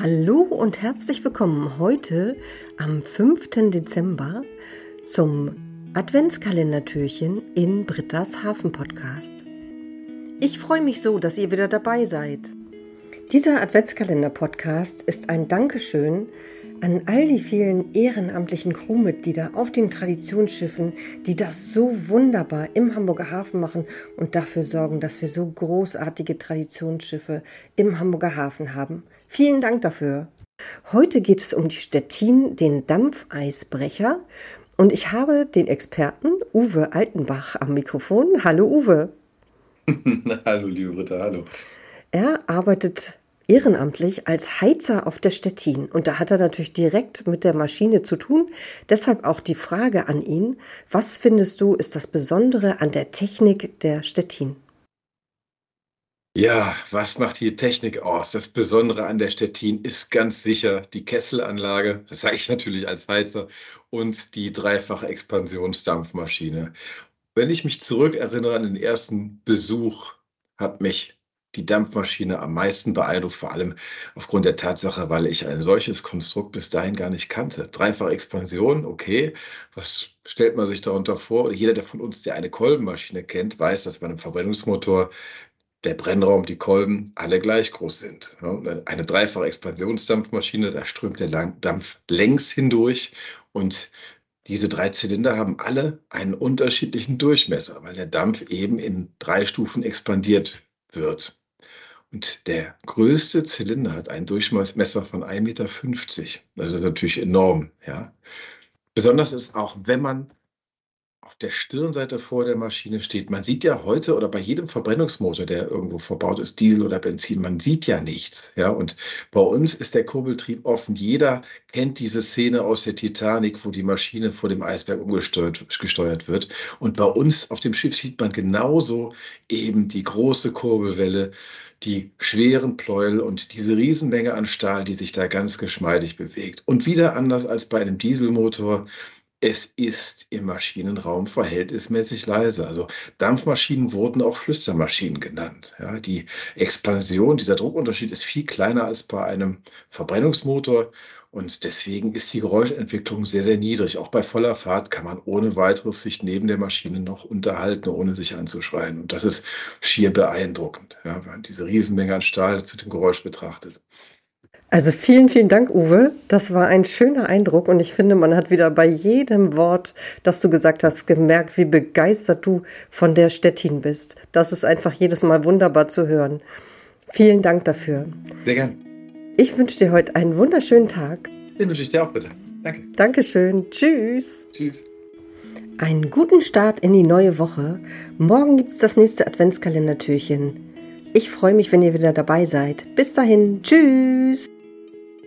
Hallo und herzlich willkommen heute am 5. Dezember zum Adventskalendertürchen in Britta's Hafen Podcast. Ich freue mich so, dass ihr wieder dabei seid. Dieser Adventskalender-Podcast ist ein Dankeschön an all die vielen ehrenamtlichen Crewmitglieder auf den Traditionsschiffen, die das so wunderbar im Hamburger Hafen machen und dafür sorgen, dass wir so großartige Traditionsschiffe im Hamburger Hafen haben. Vielen Dank dafür. Heute geht es um die Stettin, den Dampfeisbrecher. Und ich habe den Experten Uwe Altenbach am Mikrofon. Hallo Uwe. hallo liebe Ritter, hallo. Er arbeitet ehrenamtlich als Heizer auf der Stettin. Und da hat er natürlich direkt mit der Maschine zu tun. Deshalb auch die Frage an ihn, was findest du ist das Besondere an der Technik der Stettin? Ja, was macht die Technik aus? Das Besondere an der Stettin ist ganz sicher die Kesselanlage, das sage ich natürlich als Heizer, und die dreifache Expansionsdampfmaschine. Wenn ich mich zurückerinnere an den ersten Besuch, hat mich die Dampfmaschine am meisten beeindruckt, vor allem aufgrund der Tatsache, weil ich ein solches Konstrukt bis dahin gar nicht kannte. Dreifach Expansion, okay, was stellt man sich darunter vor? Jeder, der von uns, der eine Kolbenmaschine kennt, weiß, dass bei einem Verbrennungsmotor der Brennraum, die Kolben alle gleich groß sind. Eine dreifache Expansionsdampfmaschine, da strömt der Dampf längs hindurch und diese drei Zylinder haben alle einen unterschiedlichen Durchmesser, weil der Dampf eben in drei Stufen expandiert wird. Und der größte Zylinder hat einen Durchmesser von 1,50 Meter. Das ist natürlich enorm. Ja. Besonders ist auch, wenn man der Stirnseite vor der Maschine steht. Man sieht ja heute oder bei jedem Verbrennungsmotor, der irgendwo verbaut ist, Diesel oder Benzin, man sieht ja nichts. Ja, und bei uns ist der Kurbeltrieb offen. Jeder kennt diese Szene aus der Titanic, wo die Maschine vor dem Eisberg umgesteuert gesteuert wird. Und bei uns auf dem Schiff sieht man genauso eben die große Kurbelwelle, die schweren Pleuel und diese Riesenmenge an Stahl, die sich da ganz geschmeidig bewegt. Und wieder anders als bei einem Dieselmotor es ist im Maschinenraum verhältnismäßig leise. Also Dampfmaschinen wurden auch Flüstermaschinen genannt. Ja, die Expansion, dieser Druckunterschied ist viel kleiner als bei einem Verbrennungsmotor und deswegen ist die Geräuschentwicklung sehr, sehr niedrig. Auch bei voller Fahrt kann man ohne weiteres sich neben der Maschine noch unterhalten, ohne sich anzuschreien. Und das ist schier beeindruckend, ja, wenn man diese Riesenmenge an Stahl zu dem Geräusch betrachtet. Also vielen, vielen Dank, Uwe. Das war ein schöner Eindruck und ich finde, man hat wieder bei jedem Wort, das du gesagt hast, gemerkt, wie begeistert du von der Stettin bist. Das ist einfach jedes Mal wunderbar zu hören. Vielen Dank dafür. Sehr gern. Ich wünsche dir heute einen wunderschönen Tag. Den wünsche ich dir auch bitte. Danke. Dankeschön. Tschüss. Tschüss. Einen guten Start in die neue Woche. Morgen gibt es das nächste Adventskalendertürchen. Ich freue mich, wenn ihr wieder dabei seid. Bis dahin. Tschüss.